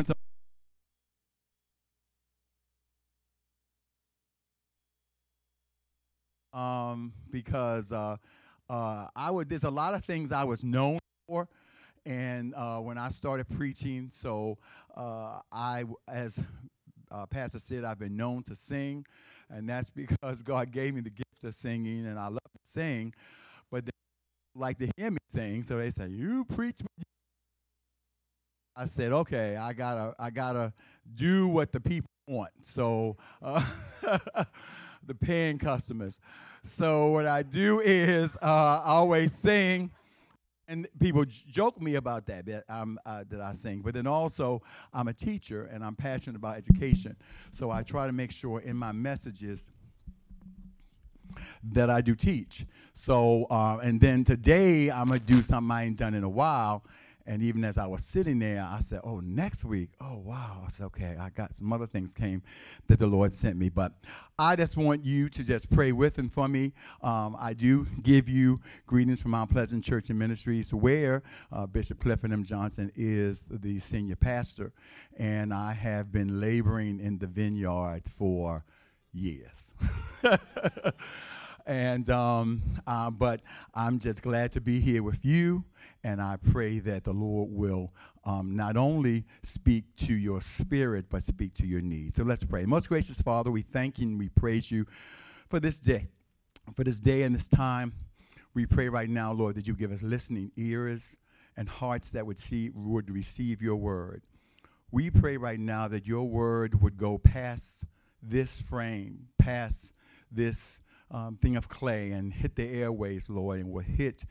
some um, because uh, uh, I would. There's a lot of things I was known for, and uh, when I started preaching, so uh, I, as uh, Pastor said, I've been known to sing, and that's because God gave me the gift of singing, and I love to sing, but they like to hear me sing, so they say, "You preach." I said, "Okay, I gotta, I gotta do what the people want." So. Uh, the paying customers. So what I do is uh, I always sing, and people joke me about that that, um, uh, that I sing. But then also I'm a teacher and I'm passionate about education. So I try to make sure in my messages that I do teach. So uh, and then today I'm gonna do something I ain't done in a while and even as I was sitting there, I said, Oh, next week. Oh, wow. I said, Okay, I got some other things came that the Lord sent me. But I just want you to just pray with and for me. Um, I do give you greetings from Mount Pleasant Church and Ministries, where uh, Bishop Clifford M. Johnson is the senior pastor. And I have been laboring in the vineyard for years. and um, uh, but I'm just glad to be here with you, and I pray that the Lord will um, not only speak to your spirit, but speak to your needs. So let's pray. Most gracious Father, we thank you and we praise you for this day, for this day and this time. We pray right now, Lord, that you give us listening ears and hearts that would see would receive your word. We pray right now that your word would go past this frame, past this um, thing of clay and hit the airways, Lord, and will hit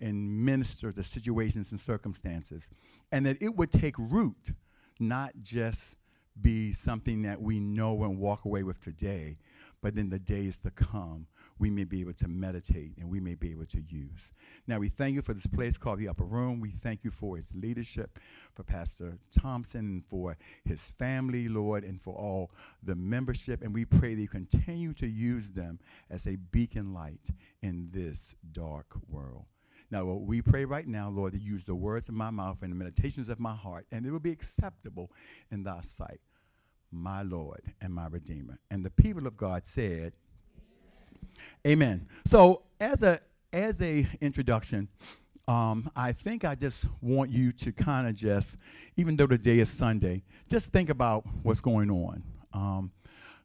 and minister to situations and circumstances. And that it would take root, not just be something that we know and walk away with today, but in the days to come, we may be able to meditate and we may be able to use. Now, we thank you for this place called the Upper Room. We thank you for its leadership, for Pastor Thompson, and for his family, Lord, and for all the membership. And we pray that you continue to use them as a beacon light in this dark world. Now, we pray right now, Lord, that use the words of my mouth and the meditations of my heart, and it will be acceptable in thy sight, my Lord and my Redeemer. And the people of God said, Amen. So as a as a introduction, um, I think I just want you to kind of just, even though today is Sunday, just think about what's going on. Um,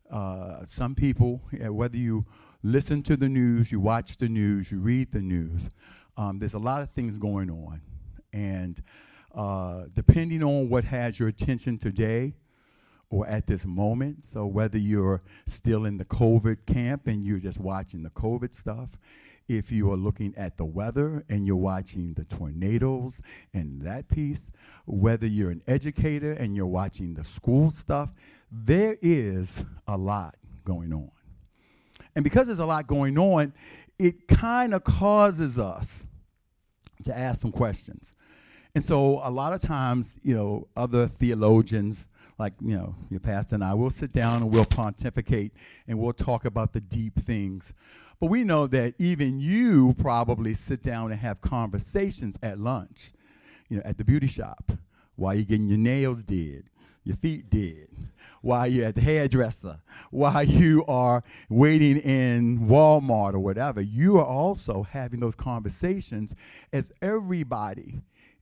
uh, some people, yeah, whether you listen to the news, you watch the news, you read the news, um, there's a lot of things going on. And uh, depending on what has your attention today, or at this moment. So whether you're still in the COVID camp and you're just watching the COVID stuff, if you are looking at the weather and you're watching the tornadoes and that piece, whether you're an educator and you're watching the school stuff, there is a lot going on. And because there's a lot going on, it kind of causes us to ask some questions. And so a lot of times, you know, other theologians like you know your pastor and I, we'll sit down and we'll pontificate and we'll talk about the deep things. But we know that even you probably sit down and have conversations at lunch, you know, at the beauty shop, while you're getting your nails did, your feet did, while you're at the hairdresser, while you are waiting in Walmart or whatever. You are also having those conversations as everybody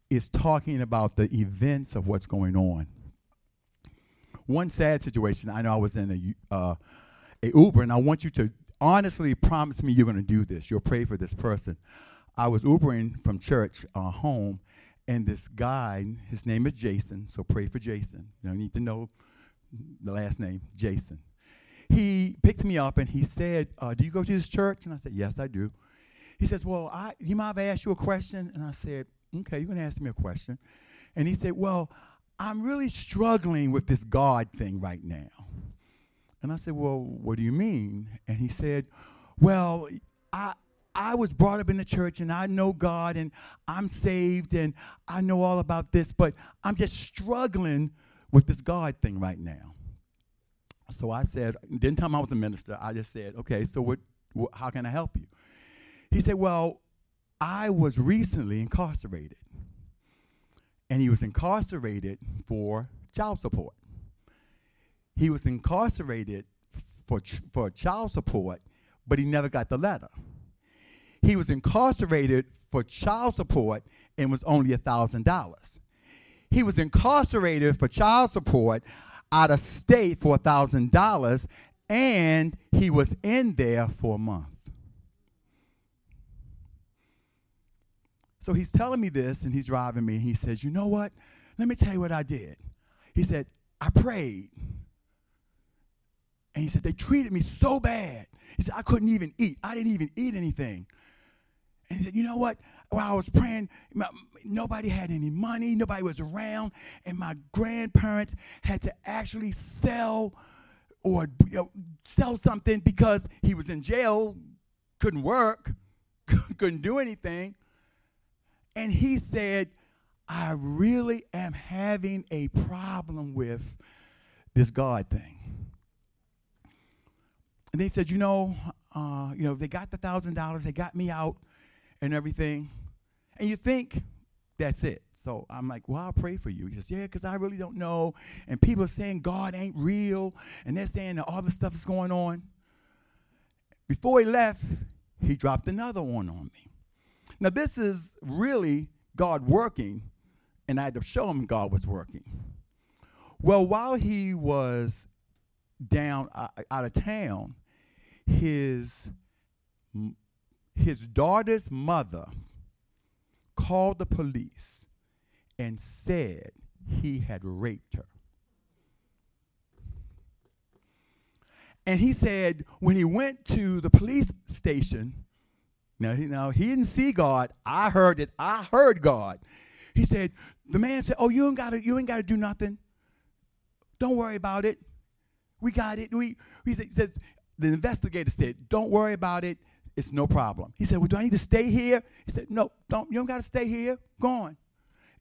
is talking about the events of what's going on one sad situation. I know I was in a, uh, a Uber, and I want you to honestly promise me you're going to do this. You'll pray for this person. I was Ubering from church uh, home, and this guy, his name is Jason, so pray for Jason. You don't need to know the last name, Jason. He picked me up and he said, uh, Do you go to this church? And I said, Yes, I do. He says, Well, I, you might have asked you a question? And I said, Okay, you're going to ask me a question. And he said, Well, I'm really struggling with this God thing right now. And I said, Well, what do you mean? And he said, Well, I, I was brought up in the church and I know God and I'm saved and I know all about this, but I'm just struggling with this God thing right now. So I said, didn't tell him I was a minister. I just said, okay, so what, what how can I help you? He said, well, I was recently incarcerated and he was incarcerated for child support. He was incarcerated for, for child support, but he never got the letter. He was incarcerated for child support and was only $1,000. He was incarcerated for child support out of state for $1,000 and he was in there for a month. So he's telling me this and he's driving me. He says, You know what? Let me tell you what I did. He said, I prayed. And he said, They treated me so bad. He said, I couldn't even eat. I didn't even eat anything. And he said, You know what? While I was praying, my, nobody had any money, nobody was around, and my grandparents had to actually sell or you know, sell something because he was in jail, couldn't work, couldn't do anything. And he said, I really am having a problem with this God thing. And they said, you know, uh, you know, they got the thousand dollars, they got me out and everything. And you think that's it. So I'm like, well, I'll pray for you. He says, yeah, because I really don't know. And people are saying God ain't real, and they're saying that all this stuff is going on. Before he left, he dropped another one on me. Now, this is really God working, and I had to show him God was working. Well, while he was down uh, out of town, his his daughter's mother called the police and said he had raped her. And he said when he went to the police station, now he, now he didn't see God. I heard it. I heard God. He said, the man said, "Oh, you ain't got to. You ain't got to do nothing. Don't worry about it. We got it. We." He says the investigator said, "Don't worry about it. It's no problem. He said, Well, do I need to stay here? He said, No, don't, you don't got to stay here. Go on.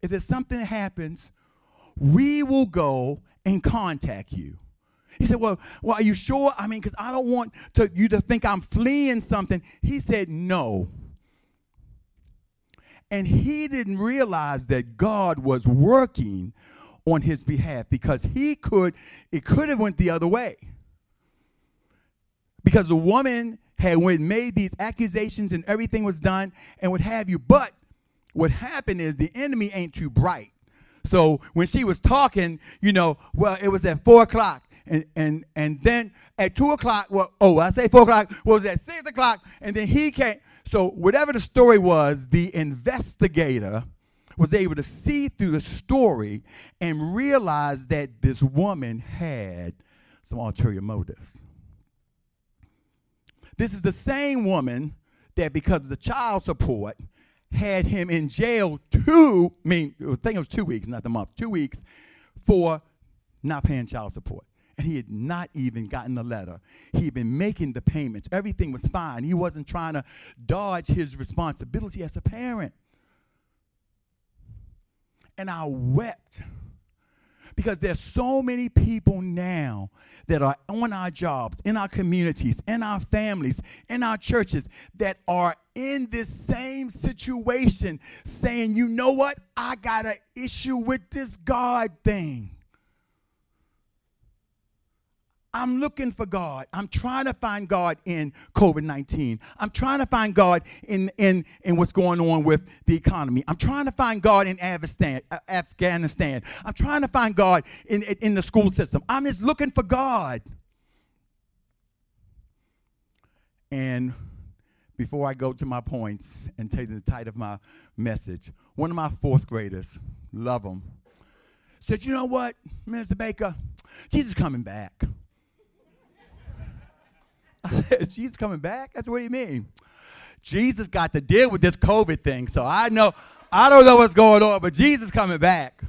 If there's something that happens, we will go and contact you. He said, Well, well, are you sure? I mean, because I don't want to, you to think I'm fleeing something. He said, No. And he didn't realize that God was working on his behalf because he could, it could have went the other way. Because the woman had went made these accusations and everything was done and what have you. But what happened is the enemy ain't too bright. So when she was talking, you know, well, it was at four o'clock. And and and then at two o'clock, well, oh, I say four o'clock, was at six o'clock, and then he came. So whatever the story was, the investigator was able to see through the story and realize that this woman had some ulterior motives. This is the same woman that, because of the child support, had him in jail two, I mean, I think it was two weeks, not the month, two weeks for not paying child support. And he had not even gotten the letter. He had been making the payments. Everything was fine. He wasn't trying to dodge his responsibility as a parent. And I wept because there's so many people now that are on our jobs, in our communities, in our families, in our churches that are in this same situation saying, you know what? I got an issue with this God thing. I'm looking for God. I'm trying to find God in COVID 19. I'm trying to find God in, in, in what's going on with the economy. I'm trying to find God in Afghanistan. Uh, I'm trying to find God in, in the school system. I'm just looking for God. And before I go to my points and take the title of my message, one of my fourth graders, love them, said, You know what, Mr. Baker? Jesus is coming back. I said, Jesus coming back? That's what do you mean? Jesus got to deal with this COVID thing. So I know, I don't know what's going on, but Jesus coming back.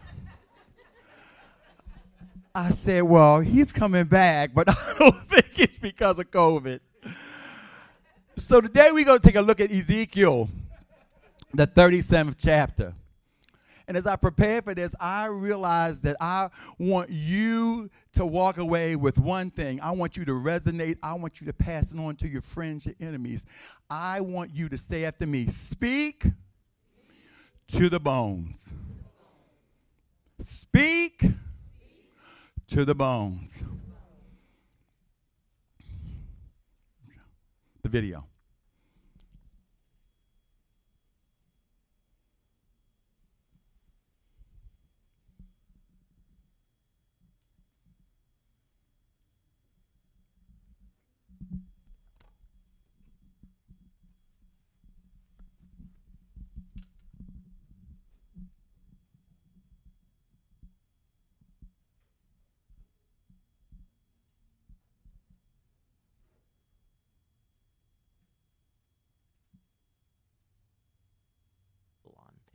I said, Well, he's coming back, but I don't think it's because of COVID. So today we're going to take a look at Ezekiel, the 37th chapter. And as I prepare for this, I realized that I want you to walk away with one thing. I want you to resonate. I want you to pass it on to your friends, your enemies. I want you to say after me, speak to the bones. Speak to the bones. The video.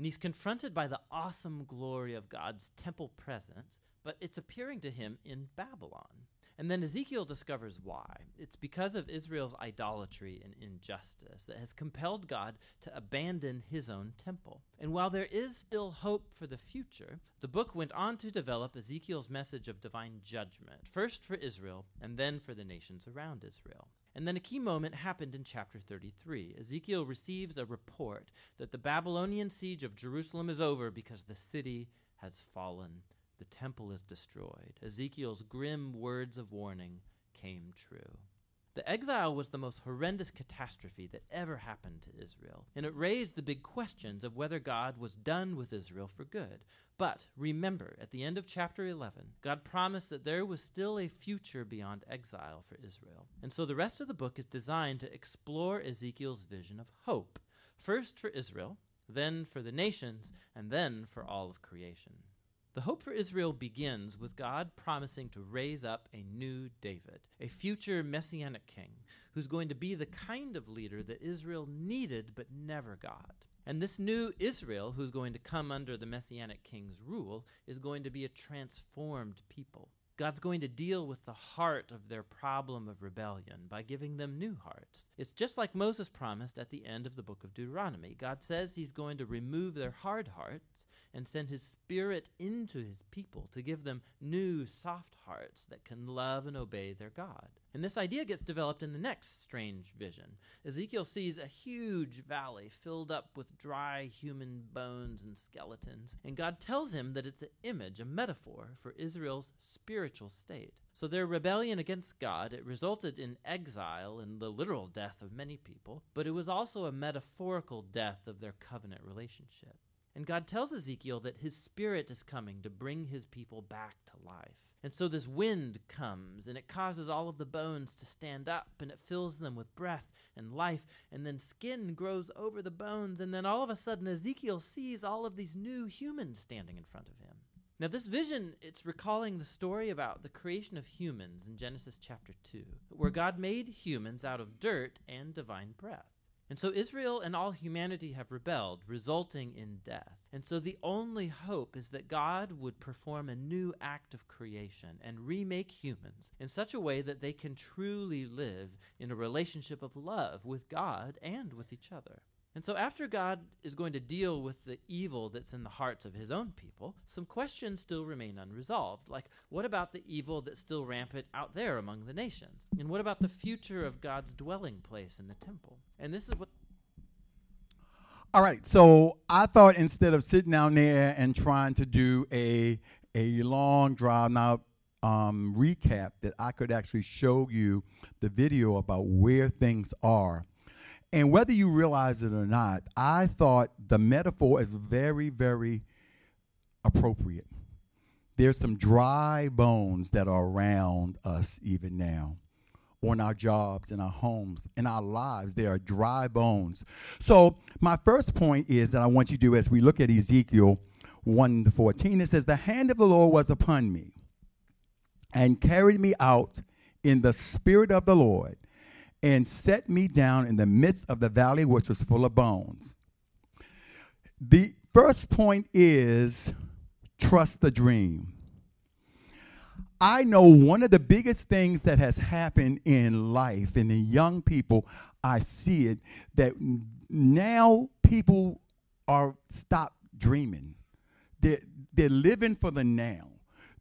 And he's confronted by the awesome glory of God's temple presence, but it's appearing to him in Babylon. And then Ezekiel discovers why. It's because of Israel's idolatry and injustice that has compelled God to abandon his own temple. And while there is still hope for the future, the book went on to develop Ezekiel's message of divine judgment, first for Israel and then for the nations around Israel. And then a key moment happened in chapter 33. Ezekiel receives a report that the Babylonian siege of Jerusalem is over because the city has fallen. The temple is destroyed. Ezekiel's grim words of warning came true. The exile was the most horrendous catastrophe that ever happened to Israel, and it raised the big questions of whether God was done with Israel for good. But remember, at the end of chapter 11, God promised that there was still a future beyond exile for Israel. And so the rest of the book is designed to explore Ezekiel's vision of hope, first for Israel, then for the nations, and then for all of creation. The hope for Israel begins with God promising to raise up a new David, a future messianic king, who's going to be the kind of leader that Israel needed but never got. And this new Israel, who's going to come under the messianic king's rule, is going to be a transformed people. God's going to deal with the heart of their problem of rebellion by giving them new hearts. It's just like Moses promised at the end of the book of Deuteronomy. God says he's going to remove their hard hearts and send his spirit into his people to give them new, soft hearts that can love and obey their God. And this idea gets developed in the next strange vision. Ezekiel sees a huge valley filled up with dry human bones and skeletons, and God tells him that it's an image, a metaphor for Israel's spiritual state. So their rebellion against God, it resulted in exile and the literal death of many people, but it was also a metaphorical death of their covenant relationship. And God tells Ezekiel that his spirit is coming to bring his people back to life. And so this wind comes and it causes all of the bones to stand up and it fills them with breath and life. And then skin grows over the bones. And then all of a sudden, Ezekiel sees all of these new humans standing in front of him. Now, this vision, it's recalling the story about the creation of humans in Genesis chapter 2, where God made humans out of dirt and divine breath. And so Israel and all humanity have rebelled, resulting in death. And so the only hope is that God would perform a new act of creation and remake humans in such a way that they can truly live in a relationship of love with God and with each other. And so, after God is going to deal with the evil that's in the hearts of his own people, some questions still remain unresolved. Like, what about the evil that's still rampant out there among the nations? And what about the future of God's dwelling place in the temple? And this is what. All right, so I thought instead of sitting down there and trying to do a a long drawn out um, recap, that I could actually show you the video about where things are and whether you realize it or not, I thought the metaphor is very, very appropriate. There's some dry bones that are around us even now on our jobs, in our homes, in our lives. There are dry bones. So, my first point is that I want you to do as we look at Ezekiel 1 to 14, it says, The hand of the Lord was upon me and carried me out in the spirit of the Lord and set me down in the midst of the valley, which was full of bones. The first point is trust the dream. I know one of the biggest things that has happened in life, and in young people, I see it, that now people are stop dreaming. They're, they're living for the now.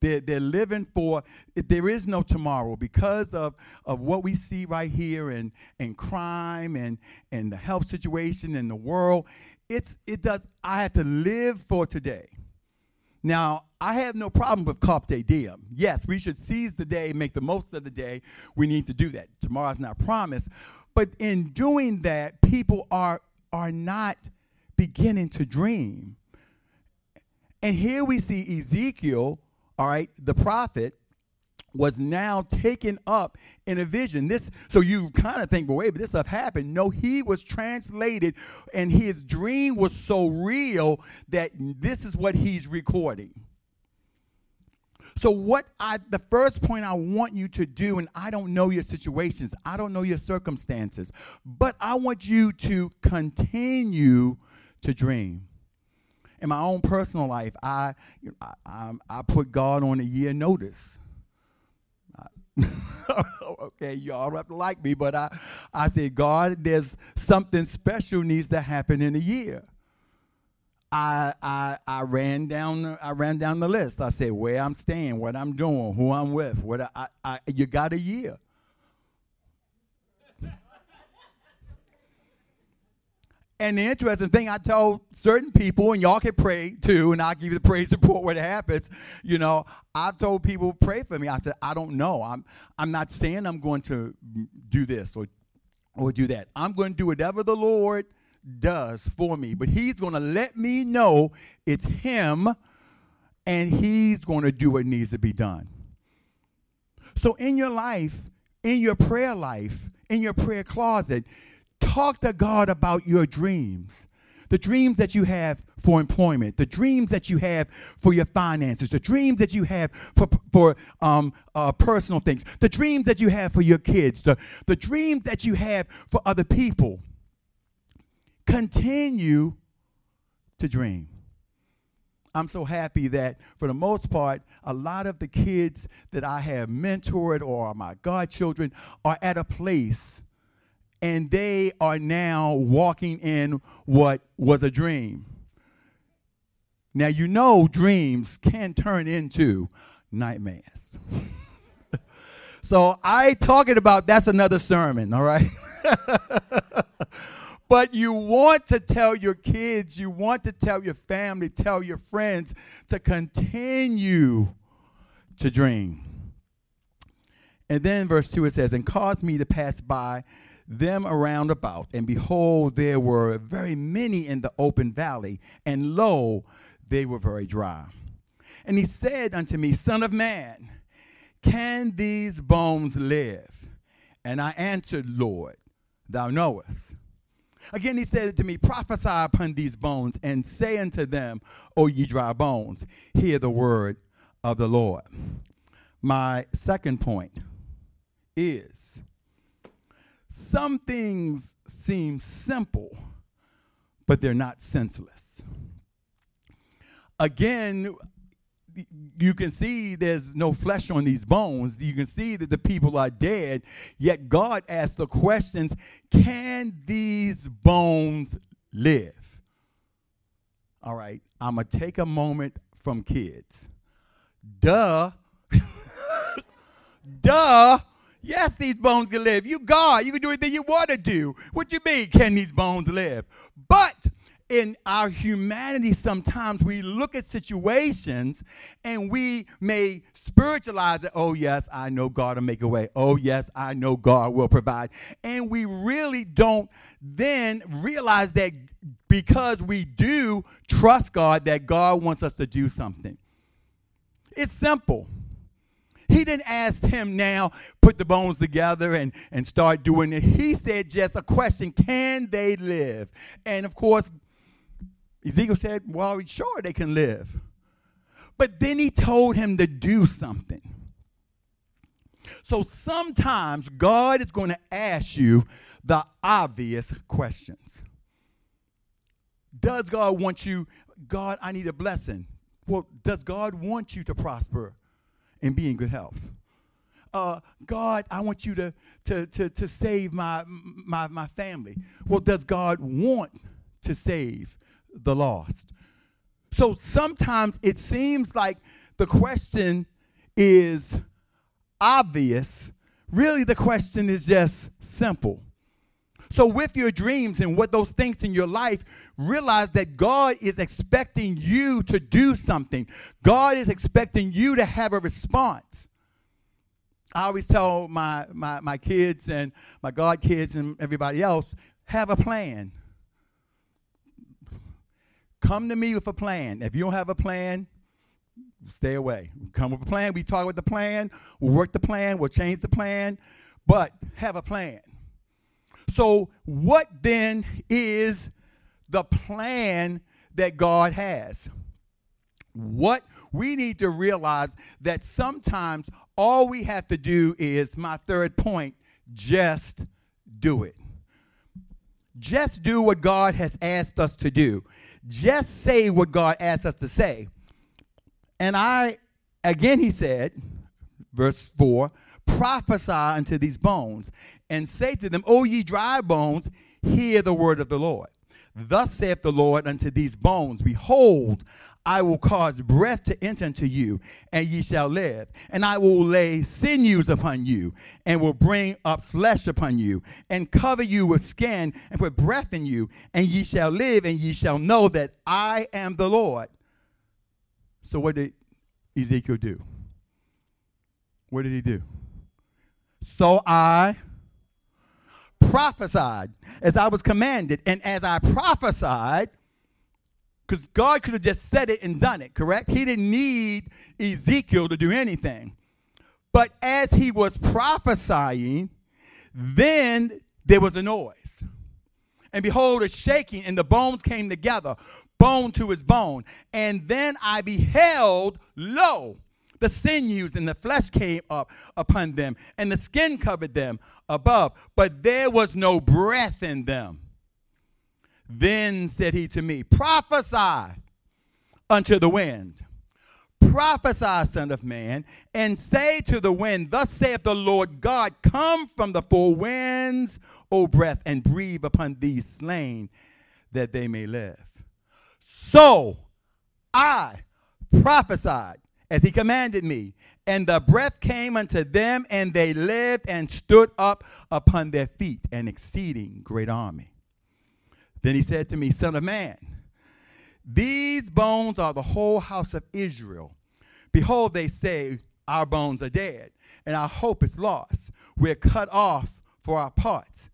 They're, they're living for, there is no tomorrow because of, of what we see right here and, and crime and, and the health situation in the world. It's, it does, I have to live for today. Now, I have no problem with cop carpe diem. Yes, we should seize the day, make the most of the day. We need to do that. Tomorrow's not promised. But in doing that, people are, are not beginning to dream. And here we see Ezekiel, all right, the prophet, was now taken up in a vision. This, so you kind of think, well, wait, but this stuff happened. No, he was translated, and his dream was so real that this is what he's recording. So, what I, the first point I want you to do, and I don't know your situations, I don't know your circumstances, but I want you to continue to dream. In my own personal life, I, I, I, I put God on a year notice. okay, y'all don't have to like me, but I, I said, God, there's something special needs to happen in a year. I, I, I ran down the, I ran down the list. I said where I'm staying, what I'm doing, who I'm with. What I, I, you got a year. And the interesting thing, I tell certain people, and y'all can pray too, and I'll give you the praise report when it happens. You know, I've told people pray for me. I said, I don't know. I'm I'm not saying I'm going to do this or or do that. I'm going to do whatever the Lord does for me, but He's going to let me know it's Him, and He's going to do what needs to be done. So in your life, in your prayer life, in your prayer closet Talk to God about your dreams. The dreams that you have for employment, the dreams that you have for your finances, the dreams that you have for, for um, uh, personal things, the dreams that you have for your kids, the, the dreams that you have for other people. Continue to dream. I'm so happy that for the most part, a lot of the kids that I have mentored or my godchildren are at a place and they are now walking in what was a dream. Now, you know, dreams can turn into nightmares. so, I talking about that's another sermon, all right? but you want to tell your kids, you want to tell your family, tell your friends to continue to dream. And then verse 2 it says, And cause me to pass by them around about, and behold, there were very many in the open valley, and lo, they were very dry. And he said unto me, Son of man, can these bones live? And I answered, Lord, thou knowest. Again, he said to me, Prophesy upon these bones, and say unto them, O ye dry bones, hear the word of the Lord. My second point is some things seem simple, but they're not senseless. Again, you can see there's no flesh on these bones. You can see that the people are dead. Yet God asks the questions Can these bones live? All right, I'm going to take a moment from kids. Duh. Duh. Yes, these bones can live. You God, you can do anything you want to do. What you mean, can these bones live? But in our humanity, sometimes we look at situations and we may spiritualize it. Oh, yes, I know God will make a way. Oh, yes, I know God will provide. And we really don't then realize that because we do trust God, that God wants us to do something. It's simple. He didn't ask him now, put the bones together and, and start doing it. He said just a question can they live? And of course, Ezekiel said, well, sure they can live. But then he told him to do something. So sometimes God is going to ask you the obvious questions. Does God want you? God, I need a blessing. Well, does God want you to prosper? And be in good health. Uh, God, I want you to, to, to, to save my, my, my family. Well, does God want to save the lost? So sometimes it seems like the question is obvious. Really, the question is just simple. So, with your dreams and what those things in your life, realize that God is expecting you to do something. God is expecting you to have a response. I always tell my, my, my kids and my God kids and everybody else have a plan. Come to me with a plan. If you don't have a plan, stay away. Come with a plan. We talk with the plan. We'll work the plan. We'll change the plan. But have a plan. So, what then is the plan that God has? What we need to realize that sometimes all we have to do is my third point just do it. Just do what God has asked us to do. Just say what God asked us to say. And I, again, he said, verse 4 prophesy unto these bones and say to them, O ye dry bones, hear the word of the Lord. Thus saith the Lord unto these bones, Behold, I will cause breath to enter into you, and ye shall live. And I will lay sinews upon you, and will bring up flesh upon you, and cover you with skin, and put breath in you, and ye shall live, and ye shall know that I am the Lord. So, what did Ezekiel do? What did he do? So I prophesied as I was commanded, and as I prophesied, because God could have just said it and done it, correct? He didn't need Ezekiel to do anything. But as he was prophesying, then there was a noise. And behold, a shaking, and the bones came together, bone to his bone. And then I beheld, lo, the sinews and the flesh came up upon them, and the skin covered them above, but there was no breath in them. Then said he to me, Prophesy unto the wind. Prophesy, Son of Man, and say to the wind, Thus saith the Lord God, Come from the four winds, O breath, and breathe upon these slain, that they may live. So I prophesied as he commanded me, and the breath came unto them, and they lived and stood up upon their feet, an exceeding great army. Then he said to me, Son of man, these bones are the whole house of Israel. Behold, they say, Our bones are dead, and our hope is lost. We're cut off for our parts.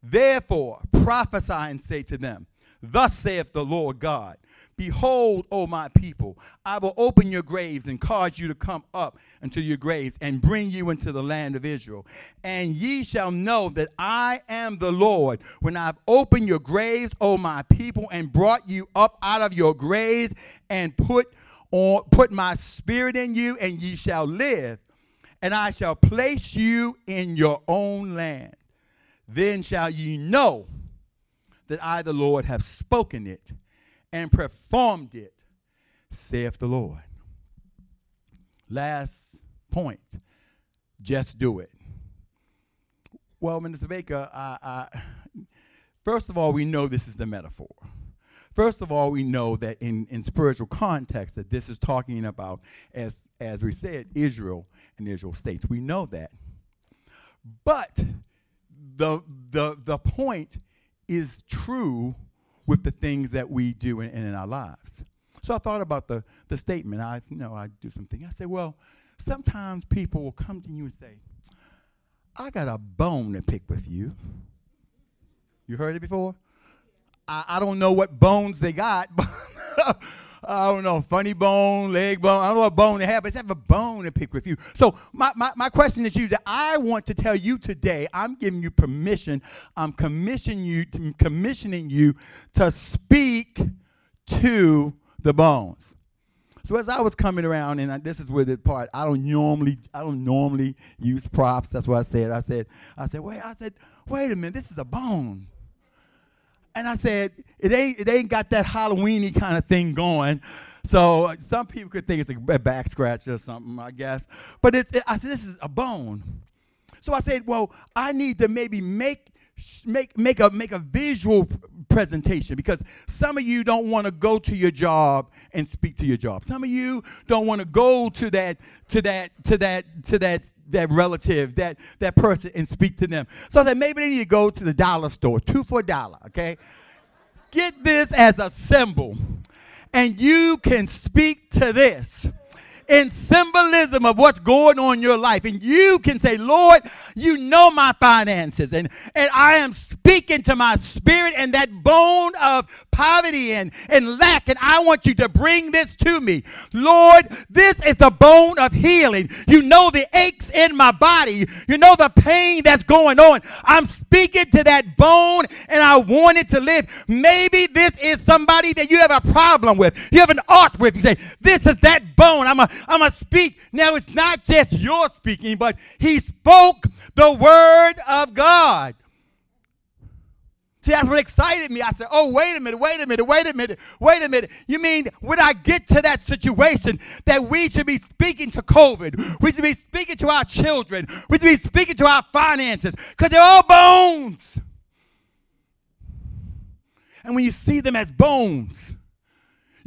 Therefore, prophesy and say to them, Thus saith the Lord God Behold, O my people, I will open your graves and cause you to come up into your graves and bring you into the land of Israel. And ye shall know that I am the Lord when I've opened your graves, O my people, and brought you up out of your graves and put on put my spirit in you, and ye shall live. And I shall place you in your own land. Then shall ye know that I, the Lord, have spoken it and performed it, saith the Lord. Last point just do it. Well, Minister Baker, I, I, first of all, we know this is the metaphor. First of all, we know that in, in spiritual context that this is talking about, as, as we said, Israel and Israel states. We know that. But the, the, the point is true with the things that we do in, in our lives. So I thought about the, the statement. I you know I do something. I said, well, sometimes people will come to you and say, I got a bone to pick with you. You heard it before? I, I don't know what bones they got, but I don't know, funny bone, leg bone. I don't know what bone they have, but it's have a bone to pick with you. So my, my, my question is you that I want to tell you today, I'm giving you permission. I'm commissioning you to, commissioning you to speak to the bones. So as I was coming around, and I, this is where the part I don't normally I don't normally use props. That's what I said. I said I said wait I said wait a minute. This is a bone. And I said, it ain't, it ain't got that Halloweeny kind of thing going. So some people could think it's a back scratch or something, I guess. But it's, it, I said, this is a bone. So I said, well, I need to maybe make make make a make a visual presentation because some of you don't want to go to your job and speak to your job. Some of you don't want to go to that to that to that to that that relative, that that person and speak to them. So I said maybe they need to go to the dollar store, two for a dollar, okay? Get this as a symbol. And you can speak to this in symbolism of what's going on in your life. And you can say, Lord, you know my finances. And, and I am speaking to my spirit and that bone of poverty and, and lack. And I want you to bring this to me. Lord, this is the bone of healing. You know the aches in my body. You know the pain that's going on. I'm speaking to that bone and I want it to live. Maybe this is somebody that you have a problem with. You have an art with. You say, This is that bone. I'm a I'm going to speak. Now, it's not just your speaking, but he spoke the word of God. See, that's what excited me. I said, oh, wait a minute, wait a minute, wait a minute, wait a minute. You mean when I get to that situation that we should be speaking to COVID, we should be speaking to our children, we should be speaking to our finances, because they're all bones. And when you see them as bones,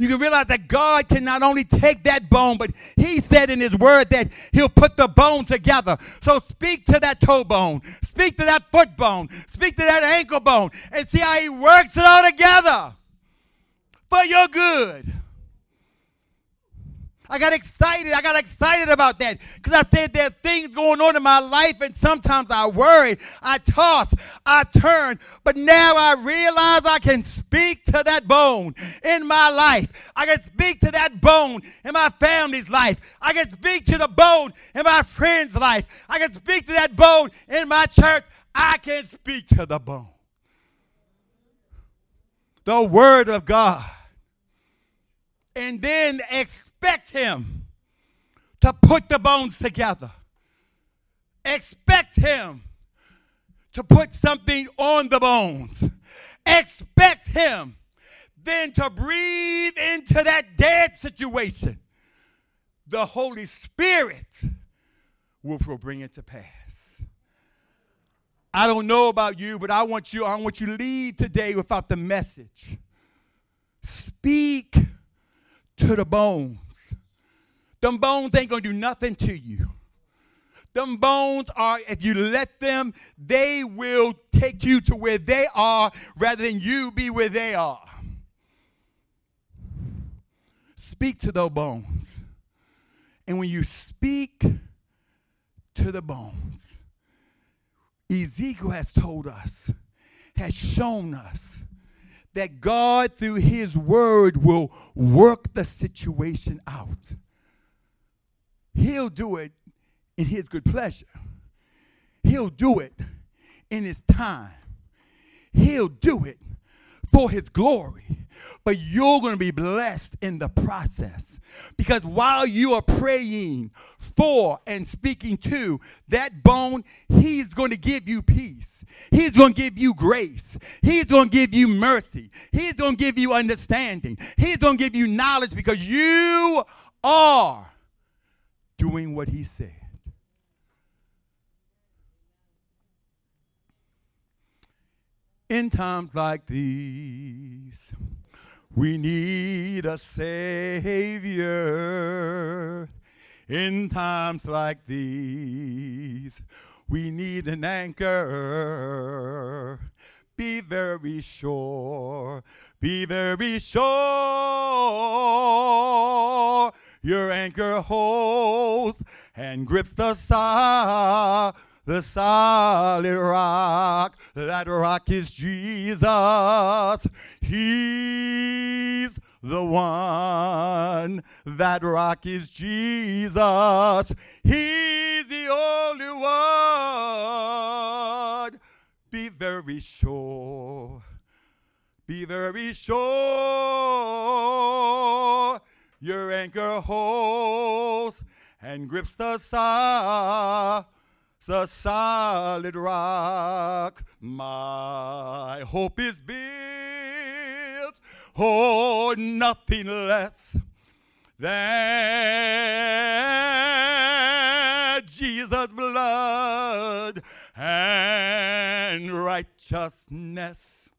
you can realize that God can not only take that bone, but He said in His word that He'll put the bone together. So speak to that toe bone, speak to that foot bone, speak to that ankle bone, and see how He works it all together for your good. I got excited. I got excited about that because I said there are things going on in my life, and sometimes I worry, I toss, I turn. But now I realize I can speak to that bone in my life. I can speak to that bone in my family's life. I can speak to the bone in my friend's life. I can speak to that bone in my church. I can speak to the bone. The Word of God. And then expect him to put the bones together. Expect him to put something on the bones. Expect him then to breathe into that dead situation. The Holy Spirit will bring it to pass. I don't know about you, but I want you, I want you to leave today without the message. Speak to the bones. Them bones ain't going to do nothing to you. Them bones are, if you let them, they will take you to where they are rather than you be where they are. Speak to those bones. And when you speak to the bones, Ezekiel has told us, has shown us that God, through his word, will work the situation out. He'll do it in His good pleasure. He'll do it in His time. He'll do it for His glory. But you're going to be blessed in the process. Because while you are praying for and speaking to that bone, He's going to give you peace. He's going to give you grace. He's going to give you mercy. He's going to give you understanding. He's going to give you knowledge because you are doing what he said. In times like these, we need a Savior. In times like these, we need an anchor. Be very sure, be very sure your anchor holds and grips the side the solid rock. That rock is Jesus. He's the one. That rock is Jesus. He's the only one. Be very sure. Be very sure your anchor holds and grips the, so- the solid rock. My hope is built Oh, nothing less than Jesus' blood and righteousness.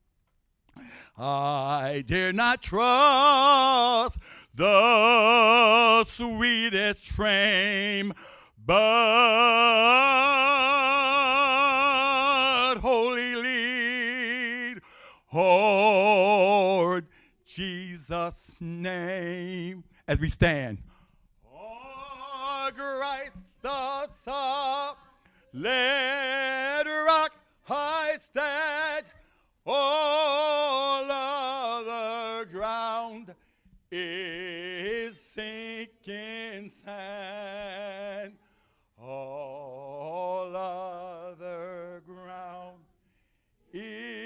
I dare not trust the sweetest frame, but wholly lead, Lord Jesus' name. As we stand. Oh, Christ the let rock I stand. All other ground is sinking E